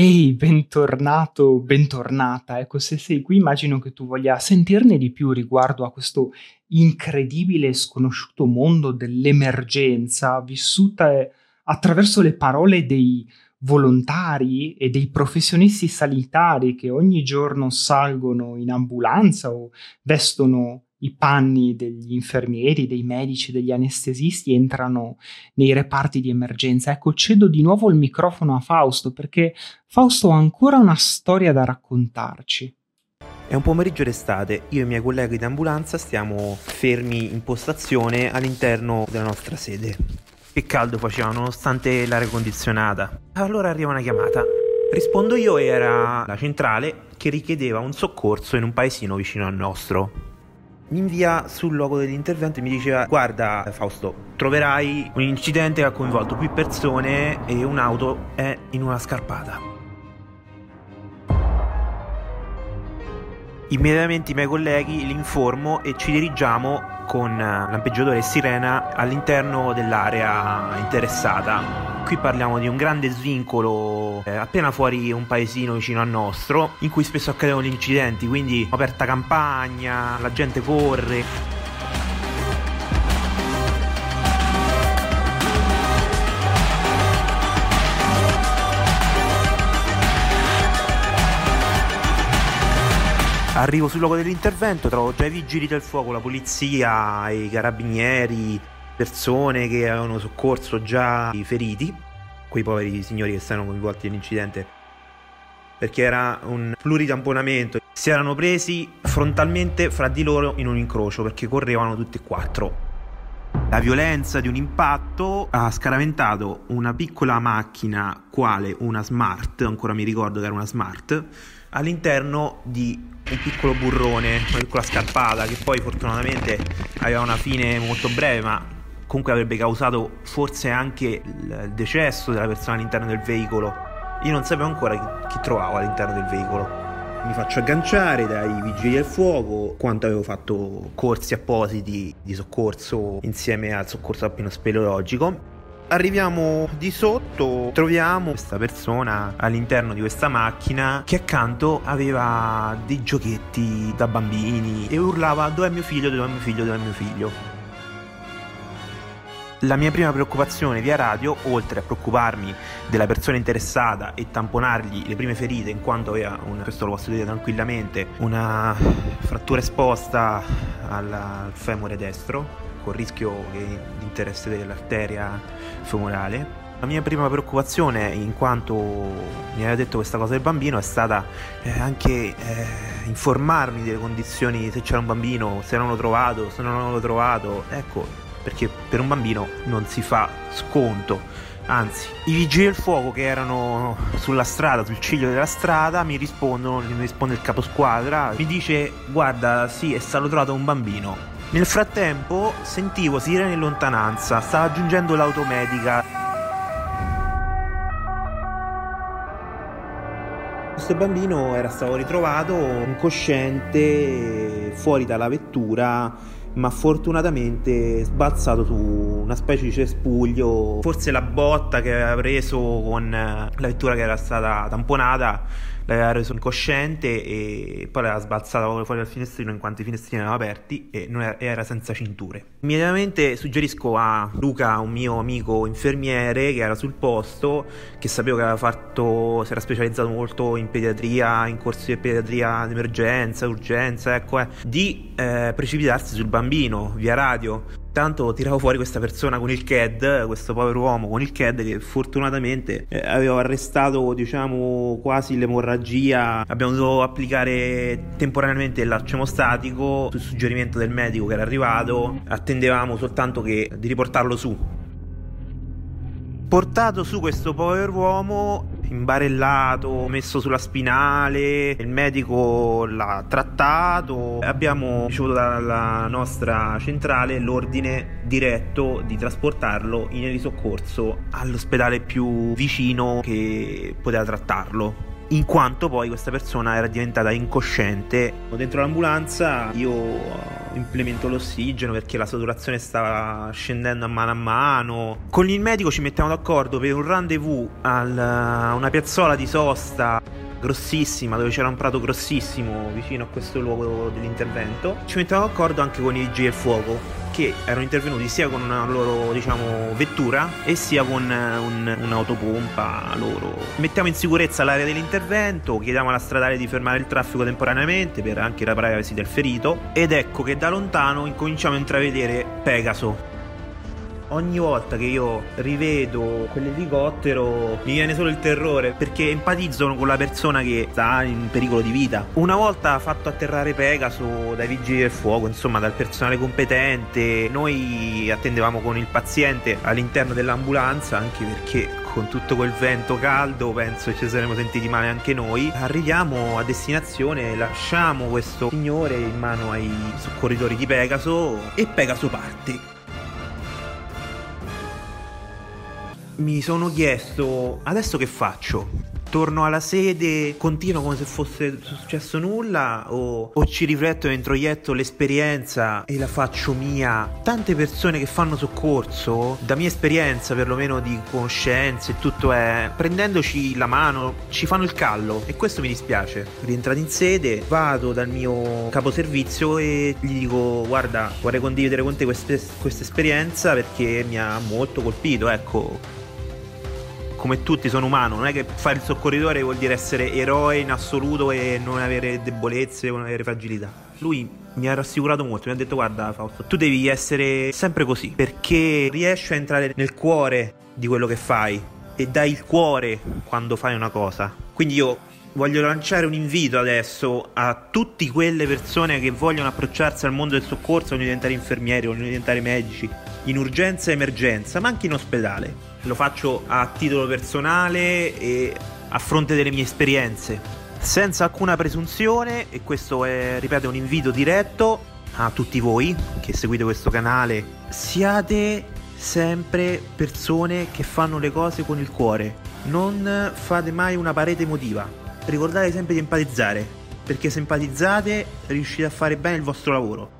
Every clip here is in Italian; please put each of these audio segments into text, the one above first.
Ehi, bentornato, bentornata. Ecco, se sei qui immagino che tu voglia sentirne di più riguardo a questo incredibile e sconosciuto mondo dell'emergenza vissuta eh, attraverso le parole dei volontari e dei professionisti sanitari che ogni giorno salgono in ambulanza o vestono i panni degli infermieri, dei medici, degli anestesisti entrano nei reparti di emergenza. Ecco, cedo di nuovo il microfono a Fausto perché Fausto ha ancora una storia da raccontarci. È un pomeriggio d'estate, io e i miei colleghi d'ambulanza stiamo fermi in postazione all'interno della nostra sede. Che caldo faceva nonostante l'aria condizionata. Allora arriva una chiamata. Rispondo io e era la centrale che richiedeva un soccorso in un paesino vicino al nostro mi invia sul logo dell'intervento e mi diceva guarda Fausto troverai un incidente che ha coinvolto più persone e un'auto è in una scarpata immediatamente i miei colleghi li informo e ci dirigiamo con lampeggiatore e sirena all'interno dell'area interessata Qui parliamo di un grande svincolo eh, appena fuori un paesino vicino al nostro, in cui spesso accadono gli incidenti, quindi aperta campagna, la gente corre. Arrivo sul luogo dell'intervento, trovo già i vigili del fuoco, la polizia, i carabinieri, persone che avevano soccorso già i feriti, quei poveri signori che stavano coinvolti nell'incidente, perché era un pluritamponamento. Si erano presi frontalmente fra di loro in un incrocio perché correvano tutti e quattro. La violenza di un impatto ha scaraventato una piccola macchina, quale una smart, ancora mi ricordo che era una smart, all'interno di un piccolo burrone, una piccola scarpata che poi fortunatamente aveva una fine molto breve, ma comunque avrebbe causato forse anche il decesso della persona all'interno del veicolo. Io non sapevo ancora chi, chi trovavo all'interno del veicolo. Mi faccio agganciare dai vigili del fuoco, quanto avevo fatto corsi appositi di soccorso insieme al soccorso alpino speleologico. Arriviamo di sotto, troviamo questa persona all'interno di questa macchina che accanto aveva dei giochetti da bambini e urlava dove è mio figlio, dove è mio figlio, dove è mio figlio. La mia prima preoccupazione via radio, oltre a preoccuparmi della persona interessata e tamponargli le prime ferite, in quanto aveva, un, questo lo posso dire tranquillamente, una frattura esposta al femore destro, con rischio di interesse dell'arteria femorale. La mia prima preoccupazione, in quanto mi aveva detto questa cosa del bambino, è stata eh, anche eh, informarmi delle condizioni, se c'era un bambino, se non l'ho trovato, se non l'ho trovato. Ecco, perché per un bambino non si fa sconto. Anzi, i vigili del fuoco che erano sulla strada, sul ciglio della strada, mi rispondono, mi risponde il caposquadra, mi dice guarda sì è stato trovato un bambino. Nel frattempo sentivo sirene in lontananza, stava giungendo l'automedica. Questo bambino era stato ritrovato incosciente fuori dalla vettura ma fortunatamente sbalzato su una specie di cespuglio. Forse la botta che aveva preso con la vettura che era stata tamponata l'aveva reso incosciente e poi l'aveva sbalzato fuori dal finestrino in quanto i finestrini erano aperti e era, era, senza cinture. Immediatamente suggerisco a Luca, un mio amico infermiere che era sul posto, che sapevo che aveva fatto, si era specializzato molto in pediatria, in corsi di pediatria d'emergenza, urgenza, ecco, eh, di eh, precipitarsi sul bambino via radio Tanto tiravo fuori questa persona con il CAD, questo povero uomo con il CAD che fortunatamente eh, aveva arrestato, diciamo, quasi l'emorragia. Abbiamo dovuto applicare temporaneamente il laccio emostatico sul suggerimento del medico che era arrivato. Attendevamo soltanto che, di riportarlo su. Portato su questo povero uomo, imbarellato, messo sulla spinale, il medico l'ha trattato, abbiamo ricevuto dalla nostra centrale l'ordine diretto di trasportarlo in elisoccorso all'ospedale più vicino che poteva trattarlo in quanto poi questa persona era diventata incosciente. Dentro l'ambulanza io implemento l'ossigeno perché la saturazione stava scendendo a mano a mano. Con il medico ci mettiamo d'accordo per un rendezvous a una piazzola di sosta grossissima dove c'era un prato grossissimo vicino a questo luogo dell'intervento. Ci mettiamo d'accordo anche con i vigili del fuoco che erano intervenuti sia con una loro diciamo vettura e sia con eh, un, un'autopompa loro. Mettiamo in sicurezza l'area dell'intervento, chiediamo alla stradale di fermare il traffico temporaneamente per anche la privacy del ferito ed ecco che da lontano incominciamo a intravedere Pegaso ogni volta che io rivedo quell'elicottero mi viene solo il terrore perché empatizzo con la persona che sta in pericolo di vita. Una volta fatto atterrare Pegaso dai vigili del fuoco, insomma dal personale competente, noi attendevamo con il paziente all'interno dell'ambulanza anche perché con tutto quel vento caldo penso ci saremmo sentiti male anche noi. Arriviamo a destinazione, lasciamo questo signore in mano ai soccorritori di Pegaso e Pegaso parte. Mi sono chiesto adesso che faccio? Torno alla sede, continuo come se fosse successo nulla o, o ci rifletto dentro ietto l'esperienza e la faccio mia? Tante persone che fanno soccorso, da mia esperienza perlomeno di conoscenze e tutto è, prendendoci la mano ci fanno il callo e questo mi dispiace. Rientrato in sede, vado dal mio caposervizio e gli dico guarda vorrei condividere con te questa esperienza perché mi ha molto colpito, ecco come tutti sono umano, non è che fare il soccorritore vuol dire essere eroe in assoluto e non avere debolezze, non avere fragilità. Lui mi ha rassicurato molto, mi ha detto guarda Fausto, tu devi essere sempre così, perché riesci a entrare nel cuore di quello che fai e dai il cuore quando fai una cosa. Quindi io voglio lanciare un invito adesso a tutte quelle persone che vogliono approcciarsi al mondo del soccorso, vogliono diventare infermieri, vogliono diventare medici, in urgenza e emergenza, ma anche in ospedale lo faccio a titolo personale e a fronte delle mie esperienze, senza alcuna presunzione e questo è, ripeto, un invito diretto a tutti voi che seguite questo canale, siate sempre persone che fanno le cose con il cuore, non fate mai una parete emotiva, ricordate sempre di empatizzare, perché se empatizzate riuscite a fare bene il vostro lavoro.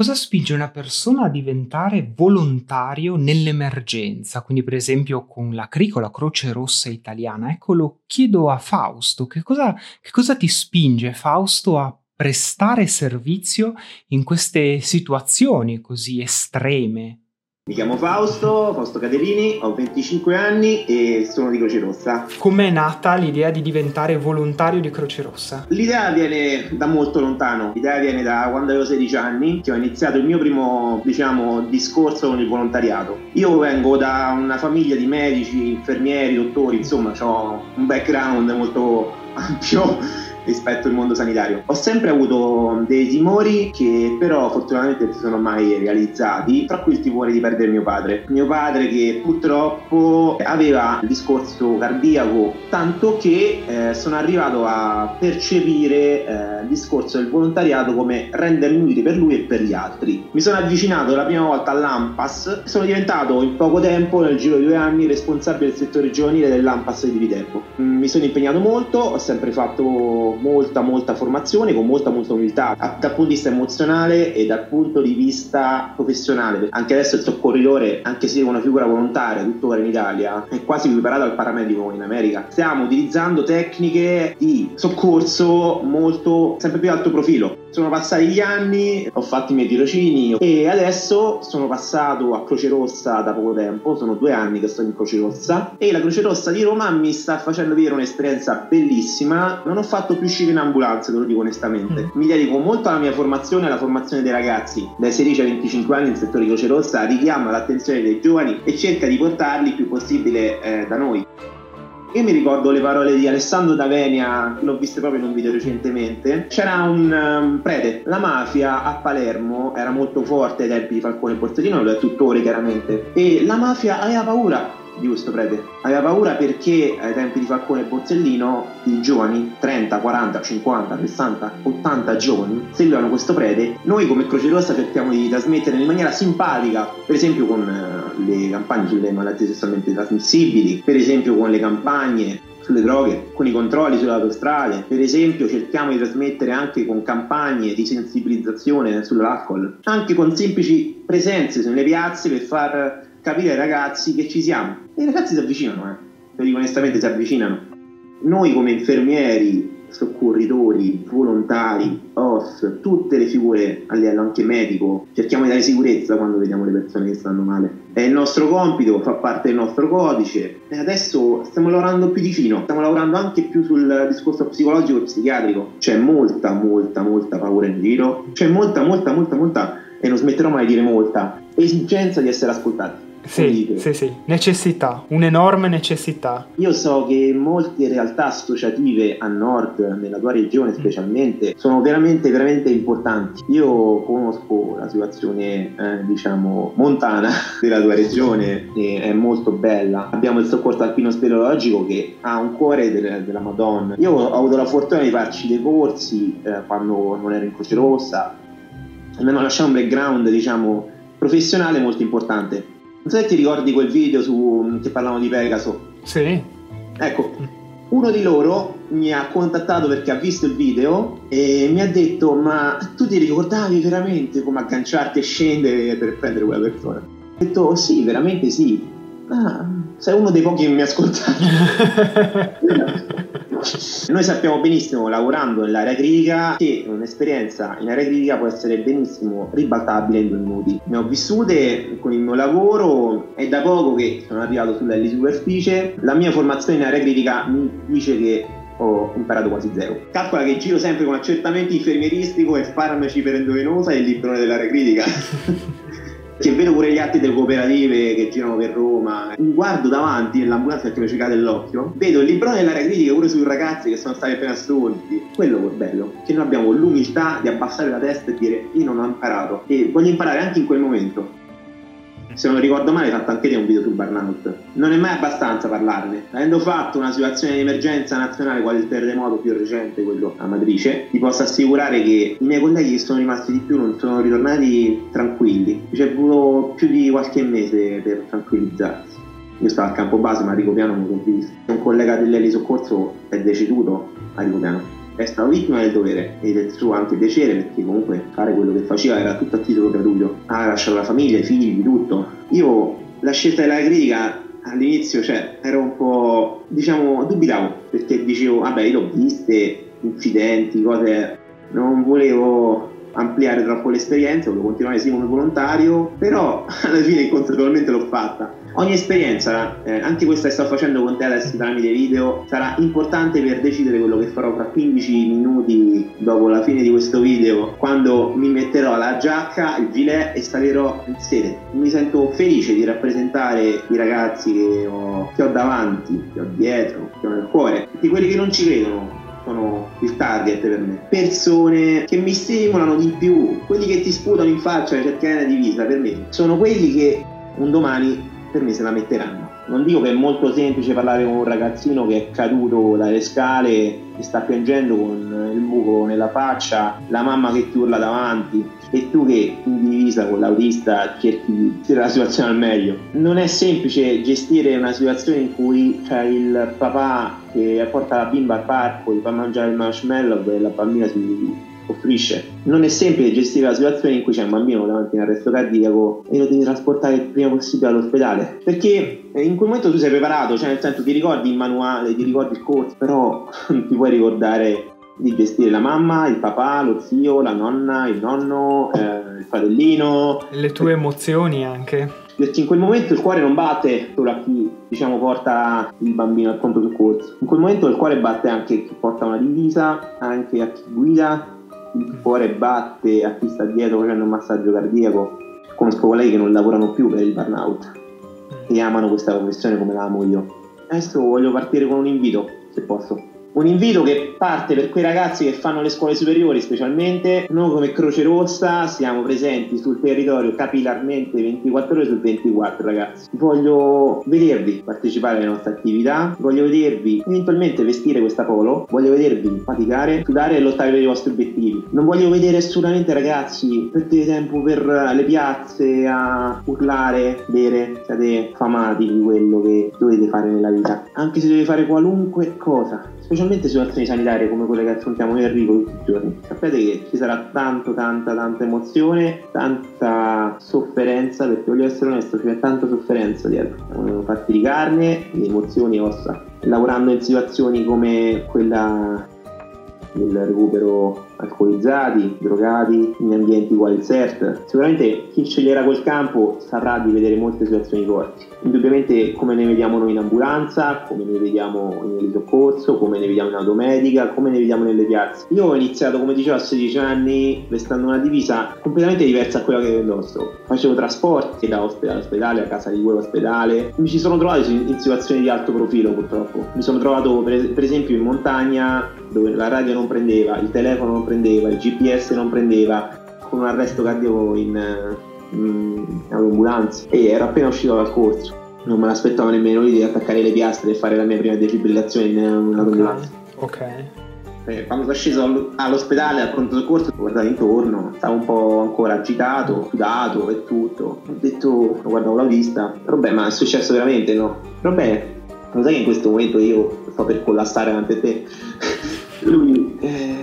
Cosa spinge una persona a diventare volontario nell'emergenza? Quindi, per esempio, con la CRI, con la Croce Rossa Italiana. Ecco, lo chiedo a Fausto. Che cosa, che cosa ti spinge, Fausto, a prestare servizio in queste situazioni così estreme? Mi chiamo Fausto, Fausto Caterini, ho 25 anni e sono di Croce Rossa. Com'è nata l'idea di diventare volontario di Croce Rossa? L'idea viene da molto lontano, l'idea viene da quando avevo 16 anni, che ho iniziato il mio primo, diciamo, discorso con il volontariato. Io vengo da una famiglia di medici, infermieri, dottori, insomma, ho un background molto ampio rispetto al mondo sanitario. Ho sempre avuto dei timori che però fortunatamente non si sono mai realizzati, tra cui il timore di perdere mio padre. Mio padre che purtroppo aveva il discorso cardiaco, tanto che eh, sono arrivato a percepire eh, il discorso del volontariato come rendermi utile per lui e per gli altri. Mi sono avvicinato la prima volta all'AMPAS, sono diventato in poco tempo, nel giro di due anni, responsabile del settore giovanile dell'AMPAS di Viterbo. Mi sono impegnato molto, ho sempre fatto molta molta formazione, con molta molta umiltà, dal punto di vista emozionale e dal punto di vista professionale. Anche adesso il soccorritore, anche se è una figura volontaria tuttora in Italia, è quasi equiparato al paramedico in America. Stiamo utilizzando tecniche di soccorso molto sempre più alto profilo. Sono passati gli anni, ho fatto i miei tirocini e adesso sono passato a Croce Rossa da poco tempo, sono due anni che sto in Croce Rossa e la Croce Rossa di Roma mi sta facendo vivere un'esperienza bellissima. Non ho fatto più uscire in ambulanza, te lo dico onestamente. Mm. Mi dedico molto alla mia formazione e alla formazione dei ragazzi. Dai 16 ai 25 anni nel settore di Croce Rossa richiama l'attenzione dei giovani e cerca di portarli il più possibile eh, da noi. Io mi ricordo le parole di Alessandro D'Avenia, l'ho viste proprio in un video recentemente. C'era un um, prete, la mafia a Palermo era molto forte ai tempi di Falcone e Borsellino, lo è tuttora chiaramente, e la mafia aveva paura di questo prete. Aveva paura perché ai tempi di Falcone e Borsellino i giovani, 30, 40, 50, 60, 80 giovani, seguivano questo prete. Noi come Croce Rossa cerchiamo di trasmettere in maniera simpatica, per esempio con eh, le campagne sulle malattie sessualmente trasmissibili, per esempio con le campagne sulle droghe, con i controlli sulle autostrade. Per esempio cerchiamo di trasmettere anche con campagne di sensibilizzazione sull'alcol, anche con semplici presenze nelle piazze per far capire ai ragazzi che ci siamo. E i ragazzi si avvicinano, eh. Lo dico onestamente, si avvicinano. Noi come infermieri soccorritori, volontari, OS, tutte le figure a livello anche medico, cerchiamo di dare sicurezza quando vediamo le persone che stanno male. È il nostro compito, fa parte del nostro codice e adesso stiamo lavorando più vicino, stiamo lavorando anche più sul discorso psicologico e psichiatrico. C'è molta, molta, molta paura in giro, c'è molta, molta, molta, molta, e non smetterò mai di dire molta, esigenza di essere ascoltati. Sì, sì, sì, necessità, un'enorme necessità. Io so che molte realtà associative a nord, nella tua regione specialmente, sono veramente, veramente importanti. Io conosco la situazione, eh, diciamo, montana della tua regione, che è molto bella. Abbiamo il soccorso alpino speleologico che ha un cuore delle, della Madonna. Io ho avuto la fortuna di farci dei corsi eh, quando non ero in Croce Rossa. Mi hanno lasciato un background, diciamo, professionale molto importante non so se ti ricordi quel video su, che parlavano di Pegaso. Sì. Ecco, uno di loro mi ha contattato perché ha visto il video e mi ha detto ma tu ti ricordavi veramente come agganciarti e scendere per prendere quella persona? Ho detto sì, veramente sì. Ah, sei uno dei pochi che mi ha ascoltato. Noi sappiamo benissimo, lavorando nell'area critica, che un'esperienza in area critica può essere benissimo ribaltabile in due minuti. Ne ho vissute con il mio lavoro, è da poco che sono arrivato sulla di superficie. La mia formazione in area critica mi dice che ho imparato quasi zero. Calcola che giro sempre con accertamenti infermieristico e farmaci per endovenosa e il librone dell'area critica. che vedo pure gli atti delle cooperative che girano per Roma, guardo davanti nell'ambulanza perché mi ci cade l'occhio, vedo il librone dell'area critica pure sui ragazzi che sono stati appena assunti. Quello è bello, che noi abbiamo l'umiltà di abbassare la testa e dire io non ho imparato. E voglio imparare anche in quel momento se non ricordo male fatto anche te un video sul burnout. Non è mai abbastanza parlarne. Avendo fatto una situazione di emergenza nazionale quale il terremoto più recente, quello a Matrice, ti posso assicurare che i miei colleghi che sono rimasti di più non sono ritornati tranquilli. Ci è voluto più di qualche mese per tranquillizzarsi. Io stavo a Campobasso, ma a Ricopiano non l'ho visto. Un collega dell'Eli Soccorso è deceduto a Ricopiano è stato vittima del dovere e del suo anche piacere perché comunque fare quello che faceva era tutto a titolo gratuito. Ha lasciato la famiglia, i figli, tutto. Io la scelta della critica all'inizio cioè, ero un po' diciamo dubitavo perché dicevo vabbè io l'ho viste incidenti cose non volevo ampliare troppo l'esperienza volevo continuare sì come volontario però alla fine inconsapevolmente l'ho fatta Ogni esperienza, eh, anche questa che sto facendo con te adesso tramite video, sarà importante per decidere quello che farò fra 15 minuti dopo la fine di questo video, quando mi metterò la giacca, il gilet e salirò in sede. Mi sento felice di rappresentare i ragazzi che ho, che ho davanti, che ho dietro, che ho nel cuore, tutti quelli che non ci credono, sono il target per me. Persone che mi stimolano di più, quelli che ti sputano in faccia la cerchiare di vita per me, sono quelli che un domani per me se la metteranno. Non dico che è molto semplice parlare con un ragazzino che è caduto dalle scale e sta piangendo con il buco nella faccia, la mamma che ti urla davanti e tu che in divisa con l'autista cerchi di gestire la situazione al meglio. Non è semplice gestire una situazione in cui c'è il papà che porta la bimba al parco, gli fa mangiare il marshmallow e la bambina si offrisce. Non è semplice gestire la situazione in cui c'è un bambino davanti a un arresto cardiaco e lo devi trasportare il prima possibile all'ospedale. Perché eh, in quel momento tu sei preparato, cioè nel senso ti ricordi il manuale, ti ricordi il corso, però non ti puoi ricordare di gestire la mamma, il papà, lo zio, la nonna, il nonno, eh, il fratellino. Le tue emozioni anche. Perché in quel momento il cuore non batte solo a chi diciamo, porta il bambino al pronto soccorso. In quel momento il cuore batte anche a chi porta una divisa, anche a chi guida, il cuore batte a chi sta dietro facendo un massaggio cardiaco. Conosco colleghi che non lavorano più per il burnout e amano questa professione come la amo io. Adesso voglio partire con un invito, se posso. Un invito che parte per quei ragazzi che fanno le scuole superiori specialmente. Noi come Croce Rossa siamo presenti sul territorio capillarmente 24 ore su 24 ragazzi. Voglio vedervi partecipare alle nostre attività, voglio vedervi eventualmente vestire questa polo, voglio vedervi faticare, sudare e lottare per i vostri obiettivi. Non voglio vedere assolutamente ragazzi perdere tempo per le piazze a urlare, bere, siete famati di quello che dovete fare nella vita. Anche se dovete fare qualunque cosa, specialmente situazioni sanitarie come quelle che affrontiamo io e Enrico tutti i giorni. Sapete che ci sarà tanto, tanta, tanta emozione, tanta sofferenza, perché voglio essere onesto, c'è tanta sofferenza dietro. Fatti di carne, di emozioni e ossa. Lavorando in situazioni come quella del recupero alcolizzati, drogati, in ambienti quali il CERT. Sicuramente chi sceglierà quel campo saprà di vedere molte situazioni forti. Indubbiamente come ne vediamo noi in ambulanza, come ne vediamo in soccorso, come ne vediamo in automedica, come ne vediamo nelle piazze. Io ho iniziato, come dicevo, a 16 anni vestendo una divisa completamente diversa a quella che indosso. Facevo trasporti da ospedale a ospedale, a casa di quell'ospedale. Mi ci sono trovato in situazioni di alto profilo purtroppo. Mi sono trovato per esempio in montagna dove la radio non prendeva, il telefono non prendeva, il GPS non prendeva, con un arresto cardiaco in, in, in ambulanza e ero appena uscito dal corso. Non me l'aspettavo nemmeno lì di attaccare le piastre e fare la mia prima defibrillazione in un'ambulanza. Ok. Eh, quando sono sceso all'ospedale al pronto soccorso, ho guardato intorno, stavo un po' ancora agitato, sudato e tutto. Ho detto, guardavo la vista, vabbè, ma è successo veramente, no? Vabbè, lo sai che in questo momento io sto per collassare davanti a te? Lui, eh,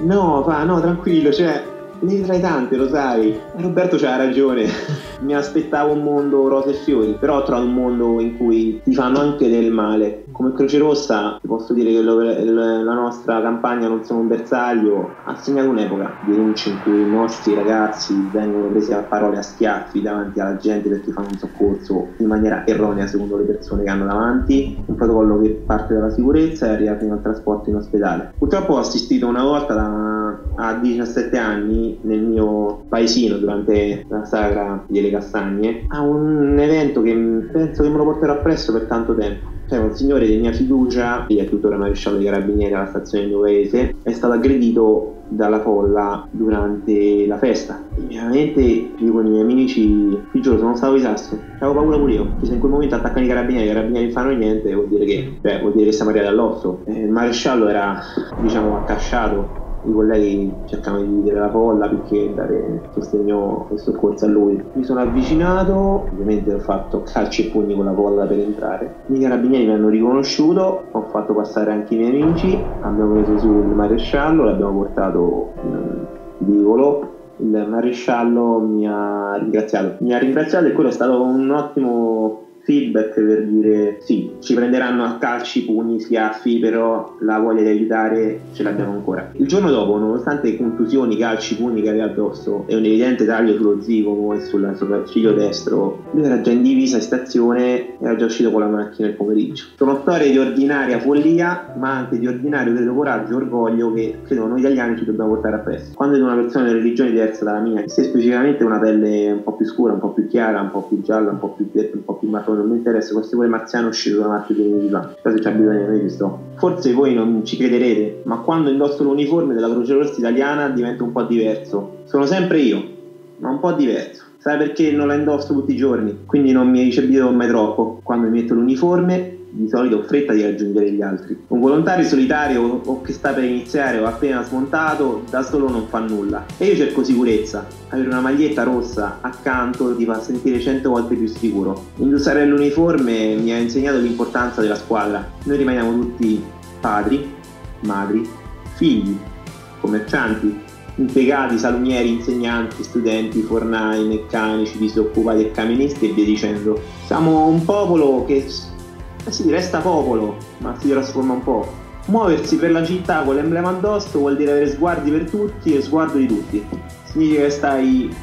no, fa, no, tranquillo, cioè, ne tra i tanti, lo sai. Roberto c'ha ragione. Mi aspettavo un mondo rose e fiori, però ho un mondo in cui ti fanno anche del male. Come Croce Rossa, ti posso dire che la nostra campagna Non siamo un bersaglio ha segnato un'epoca di denunce in cui i nostri ragazzi vengono presi a parole a schiaffi davanti alla gente perché fanno un soccorso in maniera erronea secondo le persone che hanno davanti. Un protocollo che parte dalla sicurezza e arriva fino al trasporto in ospedale. Purtroppo ho assistito una volta da, a 17 anni nel mio paesino durante la sagra delle castagne a un evento che penso che me lo porterò appresso per tanto tempo. Cioè un signore di mia fiducia, che è tuttora maresciallo dei carabinieri alla stazione di Nuovese, è stato aggredito dalla folla durante la festa. Ovviamente io con i miei amici, giuro, sono stato disastro. Avevo paura pure io, se in quel momento attaccano i carabinieri, i carabinieri non fanno niente, vuol dire che, cioè, vuol dire che siamo arrivati all'osso. Eh, il maresciallo era, diciamo, accasciato i colleghi cercavano di dividere la folla perché dare sostegno e soccorso a lui. Mi sono avvicinato, ovviamente ho fatto calci e pugni con la folla per entrare. I carabinieri mi hanno riconosciuto, ho fatto passare anche i miei amici, abbiamo preso su il maresciallo, l'abbiamo portato in vicolo il maresciallo mi ha ringraziato. Mi ha ringraziato e quello è stato un ottimo feedback per dire sì, ci prenderanno a calci, pugni, schiaffi, però la voglia di aiutare ce l'abbiamo ancora. Il giorno dopo, nonostante contusioni, calci, pugni che aveva addosso e un evidente taglio sullo zigomo e sul sopracciglio destro, lui era già in divisa in stazione, era già uscito con la macchina il pomeriggio. Sono storie di ordinaria follia, ma anche di ordinario credo coraggio e orgoglio che credo noi italiani ci dobbiamo portare appresso. Quando è una persona di religione diversa dalla mia, se specificamente una pelle un po' più scura, un po' più chiara, un po' più gialla, un po' più un po' più marrone, non mi interessa, questo pure marziano è uscito da 2000 fa, cosa c'è bisogno di questo. Forse voi non ci crederete, ma quando indosso l'uniforme della Croce Rossa italiana diventa un po' diverso. Sono sempre io, ma un po' diverso. Sai perché non la indosso tutti i giorni? Quindi non mi ricevuto mai troppo. Quando mi metto l'uniforme di solito ho fretta di raggiungere gli altri. Un volontario solitario o che sta per iniziare o appena smontato da solo non fa nulla. E io cerco sicurezza. Avere una maglietta rossa accanto ti fa sentire cento volte più sicuro. Indossare l'uniforme mi ha insegnato l'importanza della squadra. Noi rimaniamo tutti padri, madri, figli, commercianti, impiegati, salumieri, insegnanti, studenti, fornai, meccanici, disoccupati e camionisti e via dicendo. Siamo un popolo che eh sì, resta popolo, ma si trasforma un po'. Muoversi per la città con l'emblema addosso vuol dire avere sguardi per tutti e sguardo di tutti. Significa che stai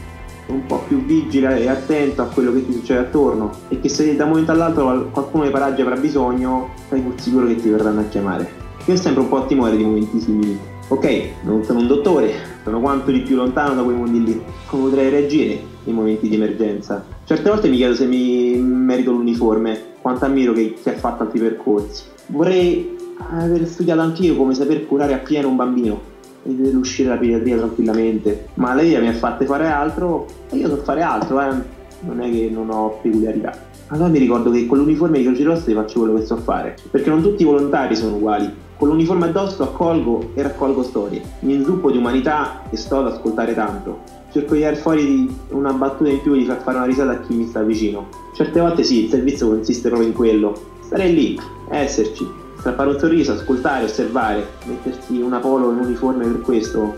un po' più vigile e attento a quello che ti succede attorno e che se da un momento all'altro qualcuno dei paraggi avrà bisogno, stai pur sicuro che ti verranno a chiamare. Io ho sempre un po' timore di momenti simili. Ok, non sono un dottore, sono quanto di più lontano da quei mondi lì. Come potrei reagire in momenti di emergenza? Certe volte mi chiedo se mi merito l'uniforme, quanto ammiro che chi ha fatto altri percorsi. Vorrei aver studiato anch'io come saper curare appieno un bambino e vedere uscire dalla pediatria tranquillamente. Ma lei mi ha fatte fare altro e io so fare altro, eh. Non è che non ho peculiarità. Allora mi ricordo che con l'uniforme di Croce Rossa faccio quello che so fare, perché non tutti i volontari sono uguali. Con l'uniforme addosso accolgo e raccolgo storie, mi inzuppo di umanità e sto ad ascoltare tanto. Cerco di dare fuori una battuta in più e di far fare una risata a chi mi sta vicino. Certe volte sì, il servizio consiste proprio in quello. Stare lì, esserci, strappare un sorriso, ascoltare, osservare, mettersi una polo in uniforme per questo.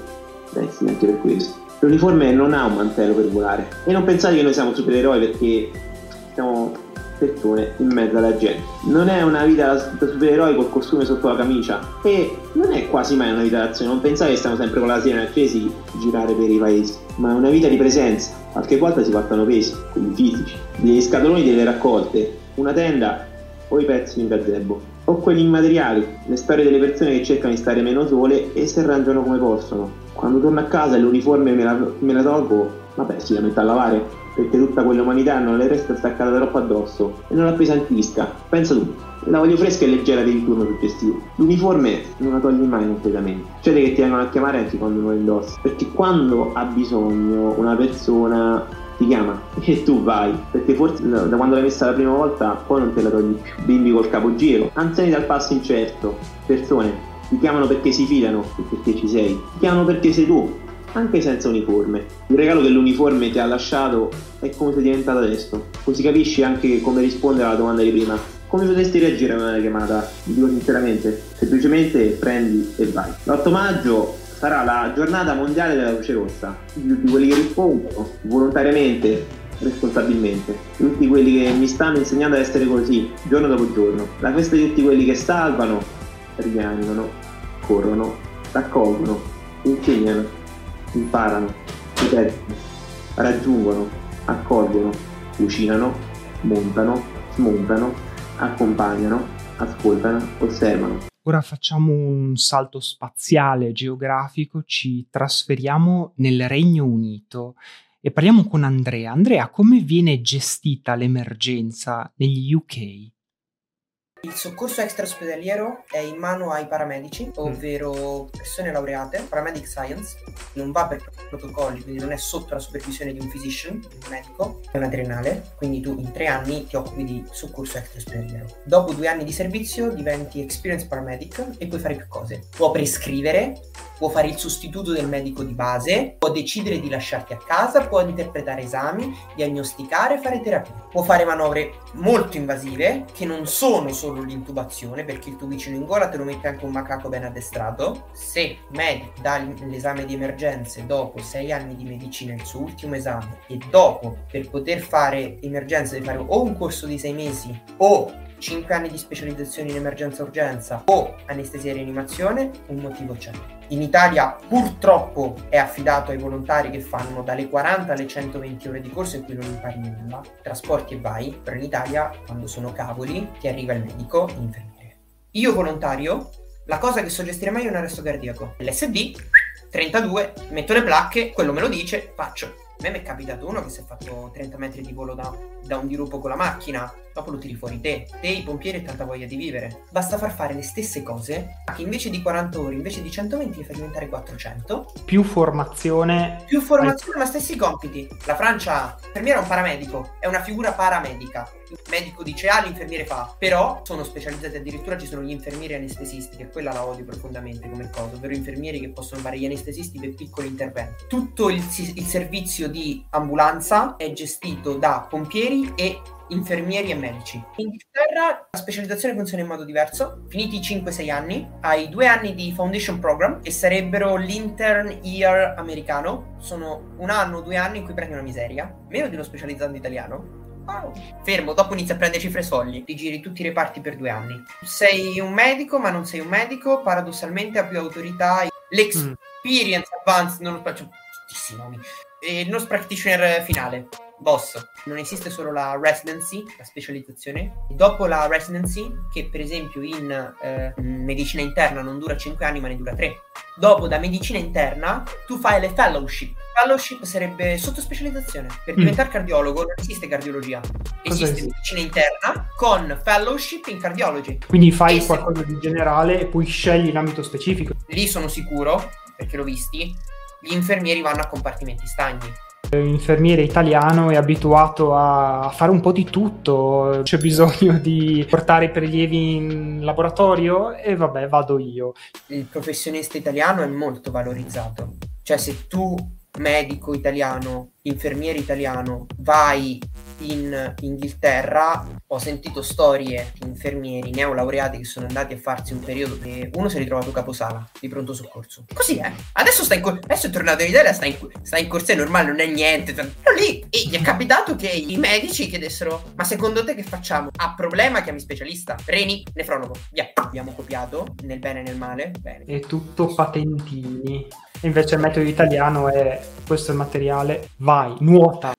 Beh sì, anche per questo. L'uniforme non ha un mantello per volare. E non pensate che noi siamo supereroi perché siamo persone in mezzo alla gente. Non è una vita da supereroi col costume sotto la camicia e non è quasi mai una vita d'azione. Non pensate che stiamo sempre con la sirena accesi girare per i paesi, ma è una vita di presenza. Qualche volta si portano pesi, quelli fisici, degli scatoloni delle raccolte, una tenda o i pezzi di un gazebo. O quelli immateriali, le storie delle persone che cercano di stare meno sole e si arrangiano come possono. Quando torno a casa e l'uniforme me la, me la tolgo, vabbè, si la metto a lavare perché tutta quell'umanità non le resta staccata troppo addosso e non appesantisca. Pensa tu, la voglio fresca e leggera per il turno successivo. L'uniforme non la togli mai completamente. C'è che ti vengono a chiamare anche quando non la indossi. Perché quando ha bisogno una persona ti chiama e tu vai. Perché forse da quando l'hai messa la prima volta poi non te la togli più. Bimbi col capogiro, anziani dal passo incerto, persone ti chiamano perché si fidano e perché ci sei. Ti chiamano perché sei tu anche senza uniforme. Il regalo che l'uniforme ti ha lasciato è come sei diventato adesso, così capisci anche come rispondere alla domanda di prima. Come potresti reagire a una chiamata? Dico sinceramente, semplicemente prendi e vai. L'8 maggio sarà la giornata mondiale della Croce Rossa. Tutti quelli che rispondono volontariamente, responsabilmente. Tutti quelli che mi stanno insegnando ad essere così, giorno dopo giorno. La festa di tutti quelli che salvano, rimangono, corrono, raccolgono, insegnano imparano, ripetono, raggiungono, accolgono, cucinano, montano, smontano, accompagnano, ascoltano, osservano. Ora facciamo un salto spaziale geografico, ci trasferiamo nel Regno Unito e parliamo con Andrea. Andrea, come viene gestita l'emergenza negli UK? Il soccorso extraospedaliero è in mano ai paramedici, mm. ovvero persone laureate, paramedic science, non va per protocolli, quindi non è sotto la supervisione di un physician, di un medico, è una triennale, quindi tu in tre anni ti occupi di soccorso extraospedaliero. Dopo due anni di servizio diventi experienced paramedic e puoi fare più cose. Può prescrivere, può fare il sostituto del medico di base, può decidere di lasciarti a casa, può interpretare esami, diagnosticare, fare terapia. Può fare manovre molto invasive che non sono solo l'intubazione perché il tuo vicino in gola te lo mette anche un macaco ben addestrato. Se medico dà l'esame di emergenze dopo sei anni di medicina, il suo ultimo esame, e dopo per poter fare emergenze devi fare o un corso di sei mesi o 5 anni di specializzazione in emergenza urgenza o anestesia e rianimazione, un motivo c'è. In Italia purtroppo è affidato ai volontari che fanno dalle 40 alle 120 ore di corso in cui non impari nulla, trasporti e vai, però in Italia quando sono cavoli ti arriva il medico e l'infermiere. Io volontario, la cosa che so gestire meglio è un arresto cardiaco. L'SD, 32, metto le placche, quello me lo dice, faccio. A me mi è capitato uno che si è fatto 30 metri di volo da, da un dirupo con la macchina, dopo lo tiri fuori te. Te, i pompieri e tanta voglia di vivere. Basta far fare le stesse cose, che invece di 40 ore, invece di 120, li fai diventare 400. Più formazione. Più formazione, ma stessi compiti. La Francia, l'infermiera è un paramedico, è una figura paramedica. Il medico dice A, l'infermiere fa. Però sono specializzati addirittura, ci sono gli infermieri anestesisti, che quella la odio profondamente come cosa, ovvero infermieri che possono fare gli anestesisti per piccoli interventi. Tutto il, il servizio di ambulanza è gestito da pompieri e infermieri e medici. In Inghilterra la specializzazione funziona in modo diverso. Finiti i 5-6 anni, hai due anni di Foundation Program, che sarebbero l'intern year americano. Sono un anno, due anni in cui prendi una miseria, meno di uno specializzato in italiano. Wow. Fermo, dopo inizi a prendere cifre soldi, ti giri tutti i reparti per due anni. Sei un medico, ma non sei un medico, paradossalmente ha più autorità. L'experience mm. advanced, non lo faccio tuttissimi nomi E il nurse practitioner finale, boss. Non esiste solo la residency, la specializzazione. Dopo la residency, che per esempio in eh, medicina interna non dura 5 anni ma ne dura 3. Dopo da medicina interna tu fai le fellowship. Fellowship sarebbe sottospecializzazione. Per mm. diventare cardiologo non esiste cardiologia. Esiste, medicina interna con fellowship in cardiology. Quindi fai e qualcosa se... di generale e poi scegli l'ambito specifico. Lì sono sicuro, perché l'ho visti, gli infermieri vanno a compartimenti stagni. L'infermiere italiano è abituato a fare un po' di tutto, c'è bisogno di portare i prelievi in laboratorio e vabbè vado io. Il professionista italiano è molto valorizzato, cioè se tu medico italiano, infermiere italiano, vai in Inghilterra, ho sentito storie di infermieri neolaureati che sono andati a farsi un periodo e uno si è ritrovato caposala di pronto soccorso. Così è. Adesso, sta in cor- adesso è tornato in Italia, sta in, sta in corsia normale, non è niente. Però lì e gli è capitato che i medici chiedessero: Ma secondo te che facciamo? Ha problema, chiami specialista. Reni, nefrologo. Via. Abbiamo copiato nel bene e nel male. Bene. È tutto patentini. Invece il metodo italiano è questo è il materiale, vai, nuota.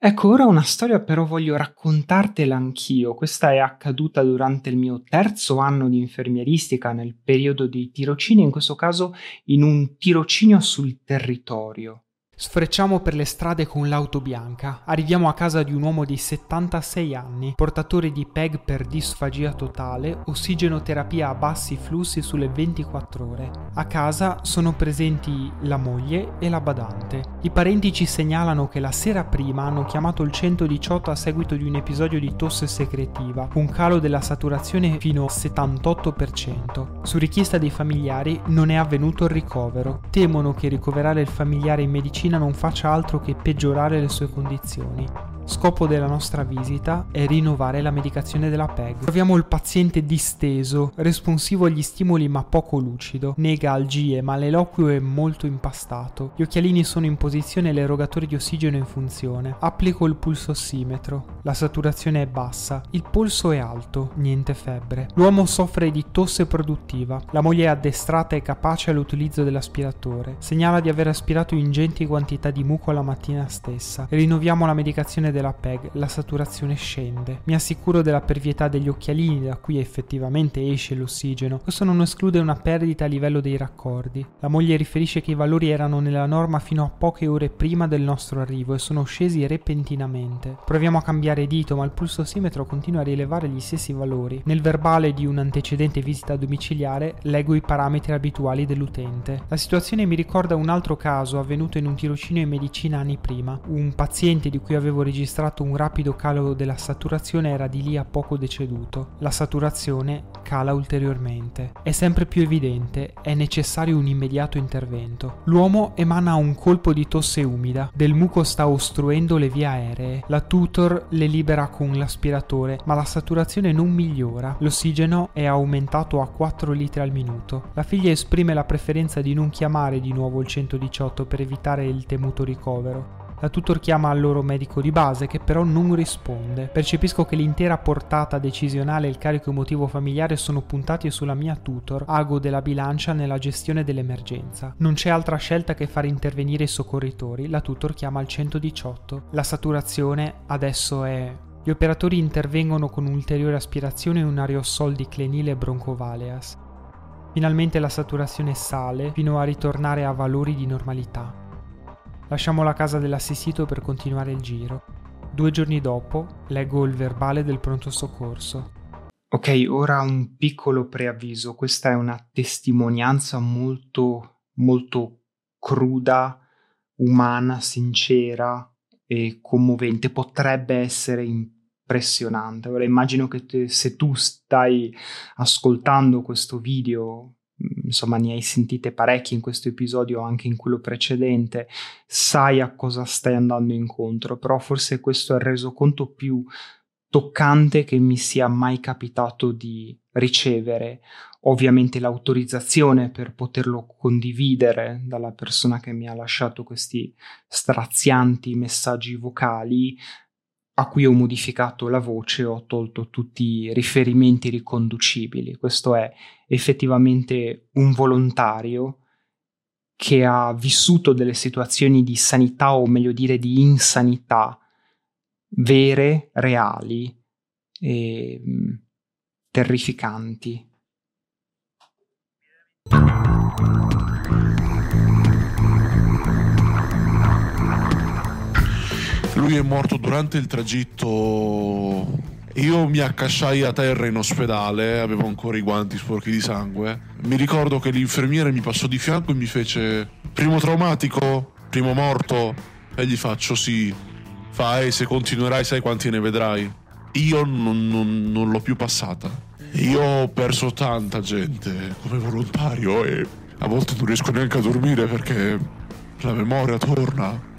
Ecco, ora una storia però voglio raccontartela anch'io. Questa è accaduta durante il mio terzo anno di infermieristica nel periodo dei tirocini, in questo caso in un tirocinio sul territorio. Sfrecciamo per le strade con l'auto bianca. Arriviamo a casa di un uomo di 76 anni, portatore di PEG per disfagia totale, ossigenoterapia a bassi flussi sulle 24 ore. A casa sono presenti la moglie e la badante. I parenti ci segnalano che la sera prima hanno chiamato il 118 a seguito di un episodio di tosse secretiva, un calo della saturazione fino al 78%. Su richiesta dei familiari non è avvenuto il ricovero. Temono che ricoverare il familiare in medicina medicina non faccia altro che peggiorare le sue condizioni. Scopo della nostra visita è rinnovare la medicazione della PEG. Troviamo il paziente disteso, responsivo agli stimoli ma poco lucido, nega algie ma l'eloquio è molto impastato. Gli occhialini sono in posizione e l'erogatore di ossigeno in funzione. Applico il pulsossimetro. La saturazione è bassa, il polso è alto, niente febbre. L'uomo soffre di tosse produttiva. La moglie è addestrata e capace all'utilizzo dell'aspiratore. Segnala di aver aspirato ingenti quantità di muco la mattina stessa. Rinnoviamo la medicazione della PEG la saturazione scende. Mi assicuro della pervietà degli occhialini da cui effettivamente esce l'ossigeno. Questo non esclude una perdita a livello dei raccordi. La moglie riferisce che i valori erano nella norma fino a poche ore prima del nostro arrivo e sono scesi repentinamente. Proviamo a cambiare dito ma il pulsossimetro continua a rilevare gli stessi valori. Nel verbale di un'antecedente visita domiciliare leggo i parametri abituali dell'utente. La situazione mi ricorda un altro caso avvenuto in un tirocinio in medicina anni prima. Un paziente di cui avevo registrato registrato un rapido calo della saturazione era di lì a poco deceduto. La saturazione cala ulteriormente. È sempre più evidente, è necessario un immediato intervento. L'uomo emana un colpo di tosse umida, del muco sta ostruendo le vie aeree. La tutor le libera con l'aspiratore, ma la saturazione non migliora. L'ossigeno è aumentato a 4 litri al minuto. La figlia esprime la preferenza di non chiamare di nuovo il 118 per evitare il temuto ricovero. La tutor chiama al loro medico di base che però non risponde. Percepisco che l'intera portata decisionale e il carico emotivo familiare sono puntati sulla mia tutor, ago della bilancia nella gestione dell'emergenza. Non c'è altra scelta che far intervenire i soccorritori, la tutor chiama al 118. La saturazione adesso è gli operatori intervengono con un'ulteriore aspirazione e un aerosol di clenile broncovaleas. Finalmente la saturazione sale fino a ritornare a valori di normalità. Lasciamo la casa dell'assistito per continuare il giro. Due giorni dopo leggo il verbale del pronto soccorso. Ok, ora un piccolo preavviso. Questa è una testimonianza molto, molto cruda, umana, sincera e commovente. Potrebbe essere impressionante. Ora immagino che te, se tu stai ascoltando questo video insomma ne hai sentite parecchie in questo episodio, anche in quello precedente, sai a cosa stai andando incontro, però forse questo è il resoconto più toccante che mi sia mai capitato di ricevere. Ovviamente l'autorizzazione per poterlo condividere dalla persona che mi ha lasciato questi strazianti messaggi vocali a cui ho modificato la voce, ho tolto tutti i riferimenti riconducibili. Questo è effettivamente un volontario che ha vissuto delle situazioni di sanità o meglio dire di insanità vere, reali e mm, terrificanti. Lui è morto durante il tragitto. Io mi accasciai a terra in ospedale, avevo ancora i guanti sporchi di sangue. Mi ricordo che l'infermiere mi passò di fianco e mi fece: Primo traumatico? Primo morto? E gli faccio sì. Fai, se continuerai, sai quanti ne vedrai. Io non, non, non l'ho più passata. Io ho perso tanta gente come volontario e a volte non riesco neanche a dormire perché la memoria torna.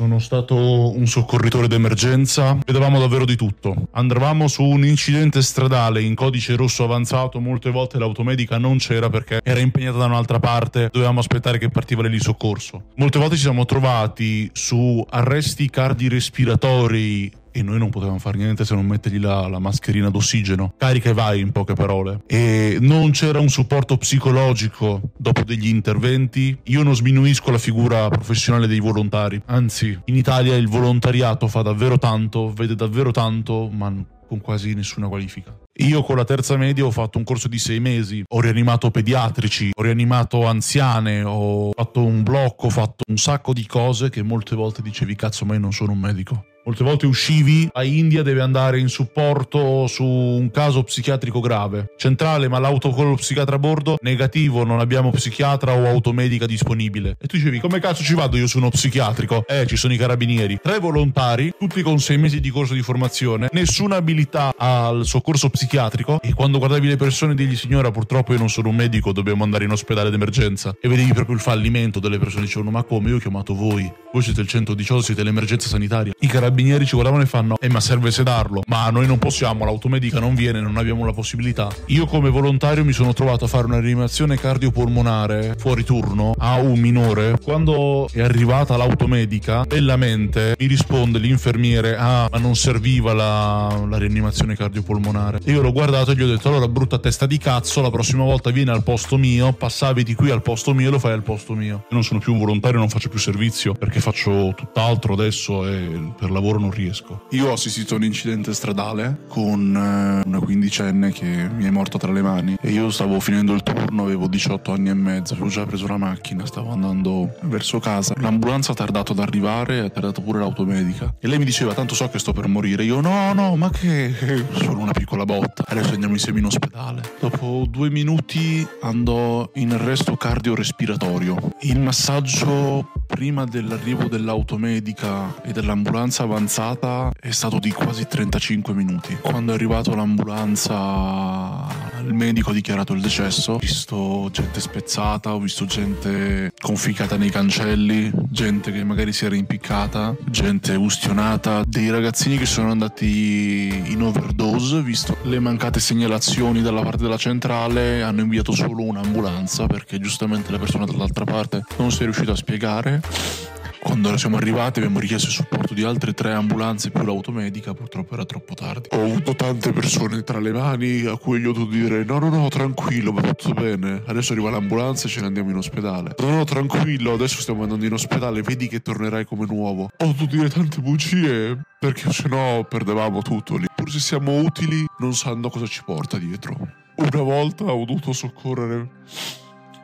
Sono stato un soccorritore d'emergenza, vedevamo davvero di tutto. Andavamo su un incidente stradale in codice rosso avanzato, molte volte l'automedica non c'era perché era impegnata da un'altra parte, dovevamo aspettare che partiva lì soccorso. Molte volte ci siamo trovati su arresti cardirespiratori e noi non potevamo fare niente se non mettergli la, la, mascherina d'ossigeno. Carica e vai in poche parole. E non c'era un supporto psicologico dopo degli interventi. Io non sminuisco la figura professionale dei volontari, anzi in Italia il volontariato fa davvero tanto, vede davvero tanto, ma con quasi nessuna qualifica. Io con la terza media ho fatto un corso di sei mesi, ho rianimato pediatrici, ho rianimato anziane, ho fatto un blocco, ho fatto un sacco di cose che molte volte dicevi cazzo ma io non sono un medico. Molte volte uscivi, a India deve andare in supporto su un caso psichiatrico grave. Centrale, ma l'auto psichiatra a bordo? Negativo, non abbiamo psichiatra o automedica disponibile. E tu dicevi, come cazzo ci vado io su uno psichiatrico? Eh, ci sono i carabinieri. Tre volontari, tutti con sei mesi di corso di formazione, nessuna abilità al soccorso psichiatrico. E quando guardavi le persone digli, signora, purtroppo io non sono un medico, dobbiamo andare in ospedale d'emergenza. E vedevi proprio il fallimento delle persone, dicevano, ma come? Io ho chiamato voi. Voi siete il 118, siete l'emergenza sanitaria. I carabinieri carabinieri ci guardavano e fanno eh ma serve sedarlo. Ma noi non possiamo l'automedica non viene non abbiamo la possibilità. Io come volontario mi sono trovato a fare una rianimazione cardiopolmonare fuori turno a un minore. Quando è arrivata l'automedica bellamente mi risponde l'infermiere ah ma non serviva la, la rianimazione cardiopolmonare. E io l'ho guardato e gli ho detto allora brutta testa di cazzo la prossima volta vieni al posto mio passavi di qui al posto mio e lo fai al posto mio. Io non sono più un volontario non faccio più servizio perché faccio tutt'altro adesso e per lavoro non riesco. Io ho assistito a un incidente stradale con eh, una quindicenne che mi è morta tra le mani e io stavo finendo il turno, avevo 18 anni e mezzo, avevo già preso la macchina, stavo andando verso casa. L'ambulanza ha tardato ad arrivare, ha tardato pure l'automedica e lei mi diceva tanto so che sto per morire. Io no, no, ma che solo una piccola botta. Adesso andiamo insieme in ospedale. Dopo due minuti andò in arresto cardiorespiratorio. Il massaggio prima dell'arrivo dell'automedica e dell'ambulanza avanzata è stato di quasi 35 minuti. Quando è arrivato l'ambulanza, il medico ha dichiarato il decesso. Ho visto gente spezzata, ho visto gente conficcata nei cancelli, gente che magari si era impiccata, gente ustionata, dei ragazzini che sono andati in overdose, visto le mancate segnalazioni dalla parte della centrale, hanno inviato solo un'ambulanza perché giustamente la persona dall'altra parte non si è riuscita a spiegare quando siamo arrivati abbiamo richiesto il supporto di altre tre ambulanze più l'automedica, purtroppo era troppo tardi. Ho avuto tante persone tra le mani a cui gli ho dovuto dire no no no tranquillo va tutto bene, adesso arriva l'ambulanza e ce ne andiamo in ospedale. No no tranquillo adesso stiamo andando in ospedale, vedi che tornerai come nuovo. Ho dovuto dire tante bugie perché sennò perdevamo tutto lì. Pur se siamo utili non sanno cosa ci porta dietro. Una volta ho dovuto soccorrere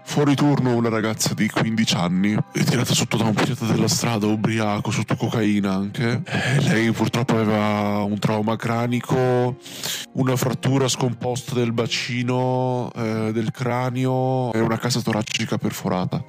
Fuori turno una ragazza di 15 anni, è tirata sotto da un pirata della strada, ubriaco, sotto cocaina anche. E lei purtroppo aveva un trauma cranico, una frattura scomposta del bacino, eh, del cranio e una casa toracica perforata.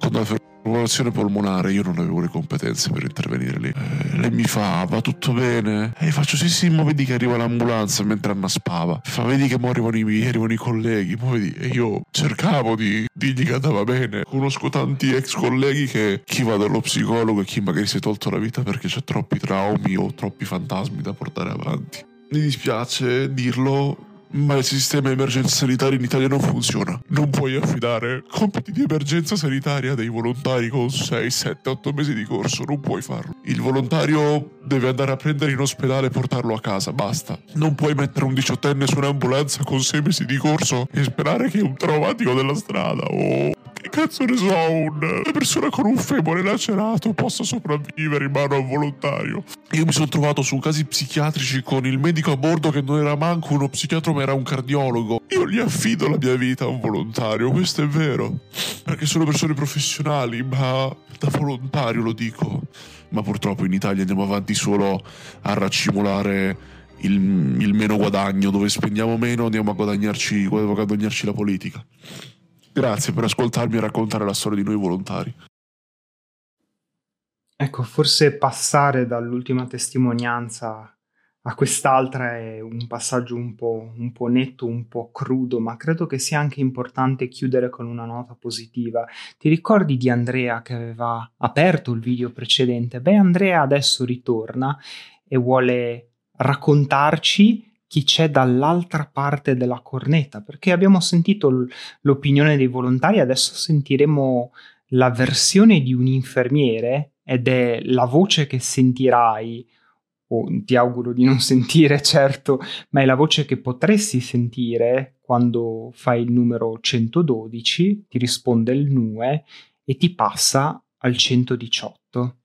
Con Popolazione polmonare, io non avevo le competenze per intervenire lì. Eh, lei mi fa, va tutto bene? E faccio, sì, sì, ma vedi che arriva l'ambulanza mentre annaspava. Fa, vedi che mo arrivano i, arrivano i colleghi. Mo vedi, e io cercavo di dirgli che andava bene. Conosco tanti ex colleghi che chi va dallo psicologo e chi magari si è tolto la vita perché c'è troppi traumi o troppi fantasmi da portare avanti. Mi dispiace dirlo, ma il sistema emergenza sanitaria in Italia non funziona. Non puoi affidare compiti di emergenza sanitaria a dei volontari con 6, 7, 8 mesi di corso. Non puoi farlo. Il volontario deve andare a prendere in ospedale e portarlo a casa. Basta. Non puoi mettere un diciottenne su un'ambulanza con 6 mesi di corso e sperare che un traumatico della strada o che cazzo ne so, una persona con un femore lacerato possa sopravvivere in mano a un volontario. Io mi sono trovato su casi psichiatrici con il medico a bordo che non era manco uno psichiatra ma era un cardiologo. Io gli affido la mia vita a un volontario, questo è vero. Perché sono persone professionali, ma da volontario lo dico. Ma purtroppo in Italia andiamo avanti solo a raccimolare il, il meno guadagno, dove spendiamo meno andiamo a guadagnarci, a guadagnarci la politica. Grazie per ascoltarmi e raccontare la storia di noi volontari. Ecco, forse passare dall'ultima testimonianza a quest'altra è un passaggio un po', un po', netto, un po' crudo, ma credo che sia anche importante chiudere con una nota positiva. Ti ricordi di Andrea che aveva aperto il video precedente? Beh, Andrea adesso ritorna e vuole raccontarci chi c'è dall'altra parte della cornetta, perché abbiamo sentito l'opinione dei volontari, adesso sentiremo la versione di un infermiere ed è la voce che sentirai o ti auguro di non sentire certo, ma è la voce che potresti sentire quando fai il numero 112, ti risponde il NUE e ti passa al 118.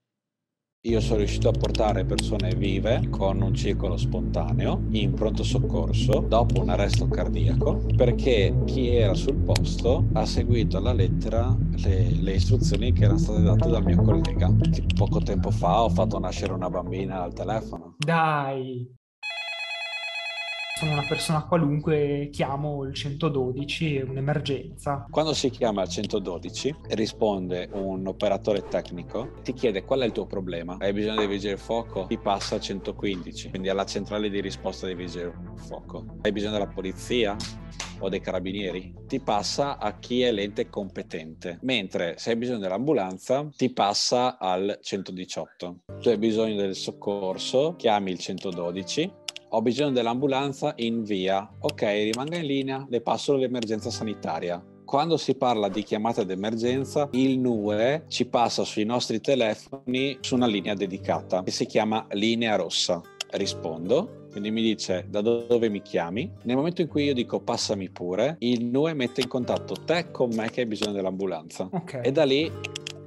Io sono riuscito a portare persone vive con un circolo spontaneo in pronto soccorso dopo un arresto cardiaco perché chi era sul posto ha seguito alla lettera le, le istruzioni che erano state date dal mio collega. Poco tempo fa ho fatto nascere una bambina al telefono. Dai! Sono una persona qualunque, chiamo il 112, è un'emergenza. Quando si chiama il 112 risponde un operatore tecnico, ti chiede qual è il tuo problema, hai bisogno di vigili del fuoco, ti passa al 115, quindi alla centrale di risposta dei vigili del fuoco. Hai bisogno della polizia? o dei carabinieri, ti passa a chi è l'ente competente, mentre se hai bisogno dell'ambulanza ti passa al 118. Tu hai bisogno del soccorso, chiami il 112, ho bisogno dell'ambulanza in via. Ok, rimanga in linea, le passo l'emergenza sanitaria. Quando si parla di chiamata d'emergenza, il NUE ci passa sui nostri telefoni su una linea dedicata che si chiama linea rossa. Rispondo, quindi mi dice da dove mi chiami. Nel momento in cui io dico passami pure, il NUE mette in contatto te con me che hai bisogno dell'ambulanza. Okay. E da lì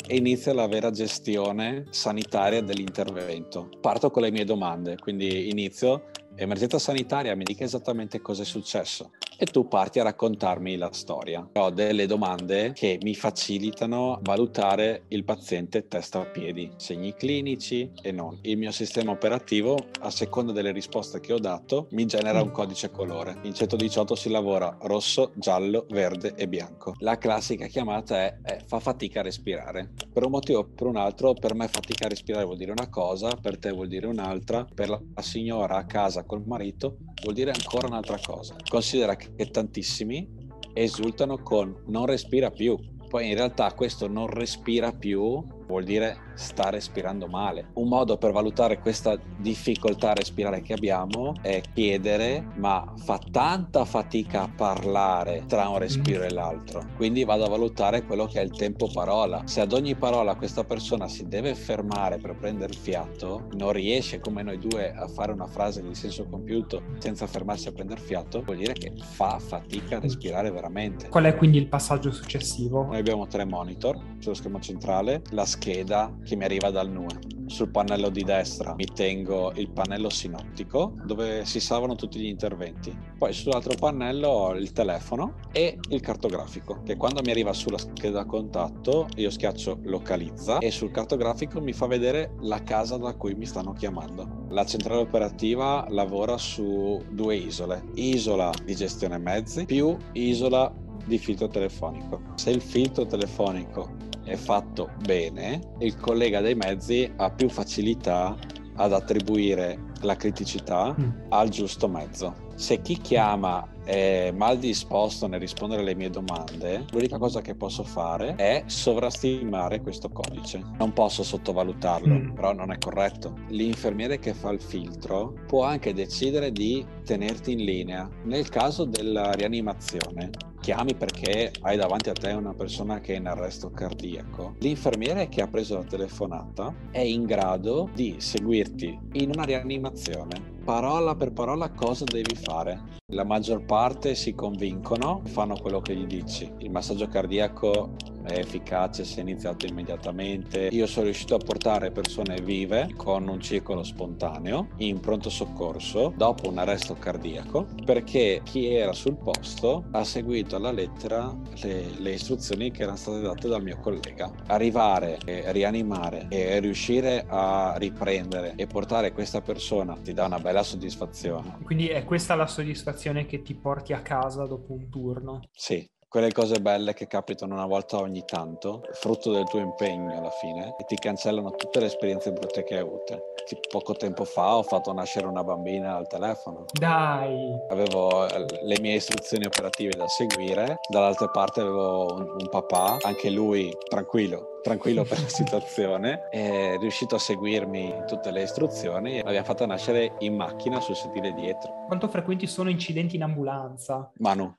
inizia la vera gestione sanitaria dell'intervento. Parto con le mie domande, quindi inizio emergenza sanitaria, mi dica esattamente cosa è successo e tu parti a raccontarmi la storia. Ho delle domande che mi facilitano valutare il paziente testa a piedi, segni clinici e non. Il mio sistema operativo, a seconda delle risposte che ho dato, mi genera un codice colore. In 118 si lavora rosso, giallo, verde e bianco. La classica chiamata è, è fa fatica a respirare. Per un motivo o per un altro, per me fatica a respirare vuol dire una cosa, per te vuol dire un'altra, per la signora a casa col marito vuol dire ancora un'altra cosa. Considera che tantissimi esultano con non respira più. Poi in realtà questo non respira più vuol dire sta respirando male. Un modo per valutare questa difficoltà a respirare che abbiamo è chiedere ma fa tanta fatica a parlare tra un respiro e l'altro. Quindi vado a valutare quello che è il tempo parola. Se ad ogni parola questa persona si deve fermare per prendere fiato, non riesce come noi due a fare una frase di senso compiuto senza fermarsi a prendere fiato, vuol dire che fa fatica a respirare veramente. Qual è quindi il passaggio successivo? Noi abbiamo tre monitor sullo schermo centrale, la scheda che mi arriva dal NUE. Sul pannello di destra mi tengo il pannello sinottico dove si salvano tutti gli interventi. Poi sull'altro pannello ho il telefono e il cartografico che quando mi arriva sulla scheda contatto io schiaccio localizza e sul cartografico mi fa vedere la casa da cui mi stanno chiamando. La centrale operativa lavora su due isole, isola di gestione mezzi più isola di filtro telefonico. Se il filtro telefonico è fatto bene, il collega dei mezzi ha più facilità ad attribuire la criticità mm. al giusto mezzo. Se chi chiama è mal disposto nel rispondere alle mie domande, l'unica cosa che posso fare è sovrastimare questo codice. Non posso sottovalutarlo, mm. però non è corretto. L'infermiere che fa il filtro può anche decidere di tenerti in linea. Nel caso della rianimazione, chiami perché hai davanti a te una persona che è in arresto cardiaco, l'infermiere che ha preso la telefonata è in grado di seguirti in una rianimazione parola per parola cosa devi fare. La maggior parte si convincono, fanno quello che gli dici. Il massaggio cardiaco è efficace se iniziato immediatamente. Io sono riuscito a portare persone vive con un circolo spontaneo in pronto soccorso dopo un arresto cardiaco perché chi era sul posto ha seguito alla lettera le, le istruzioni che erano state date dal mio collega. Arrivare, e rianimare e riuscire a riprendere e portare questa persona ti dà una bella soddisfazione. Quindi è questa la soddisfazione che ti porti a casa dopo un turno. Sì, quelle cose belle che capitano una volta ogni tanto, frutto del tuo impegno alla fine, e ti cancellano tutte le esperienze brutte che hai avute. Poco tempo fa ho fatto nascere una bambina al telefono. Dai! Avevo eh, le mie istruzioni operative da seguire, dall'altra parte avevo un, un papà, anche lui tranquillo, tranquillo per la situazione, è riuscito a seguirmi tutte le istruzioni e l'abbiamo fatta nascere in macchina sul sedile dietro. Quanto frequenti sono incidenti in ambulanza? Manu,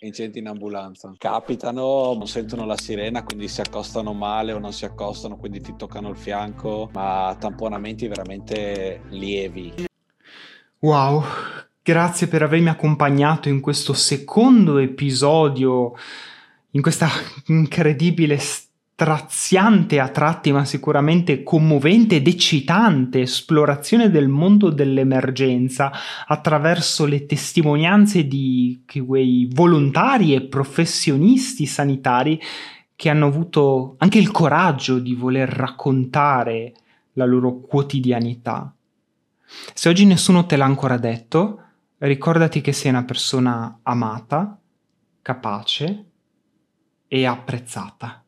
incidenti in ambulanza. Capitano, non sentono la sirena, quindi si accostano male o non si accostano, quindi ti toccano il fianco, ma tamponamenti veramente lievi. Wow, grazie per avermi accompagnato in questo secondo episodio, in questa incredibile storia straziante a tratti, ma sicuramente commovente ed eccitante esplorazione del mondo dell'emergenza attraverso le testimonianze di quei volontari e professionisti sanitari che hanno avuto anche il coraggio di voler raccontare la loro quotidianità. Se oggi nessuno te l'ha ancora detto, ricordati che sei una persona amata, capace e apprezzata.